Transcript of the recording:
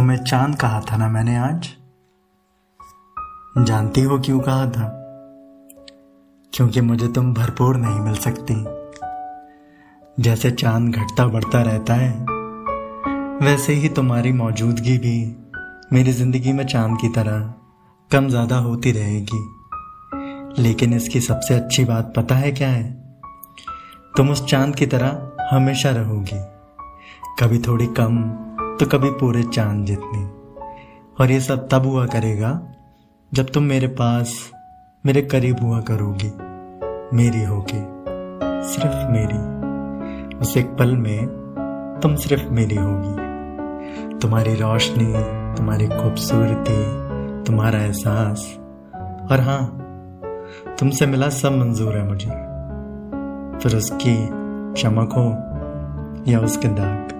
तुम्हें चाँद कहा था ना मैंने आज? जानती हो क्यों कहा था? क्योंकि मुझे तुम भरपूर नहीं मिल सकती। जैसे चाँद घटता बढ़ता रहता है, वैसे ही तुम्हारी मौजूदगी भी मेरी ज़िंदगी में चाँद की तरह कम ज़्यादा होती रहेगी। लेकिन इसकी सबसे अच्छी बात पता है क्या है? तुम उस चाँद की तरह हमेशा रहोगी। कभी थोड़ी कम तो कभी पूरे चाँद जितनी। और ये सब तब हुआ करेगा, जब तुम मेरे पास, मेरे करीब हुआ करोगी। मेरी होगी, सिर्फ़ मेरी। उस एक पल में तुम सिर्फ़ मेरी होगी। तुम्हारी रोशनी, तुम्हारी खूबसूरती, तुम्हारा एहसास। और हाँ तुमसे मिला सब मंजूर है मुझे। फिर उसकी चमक हो या उसके दाग।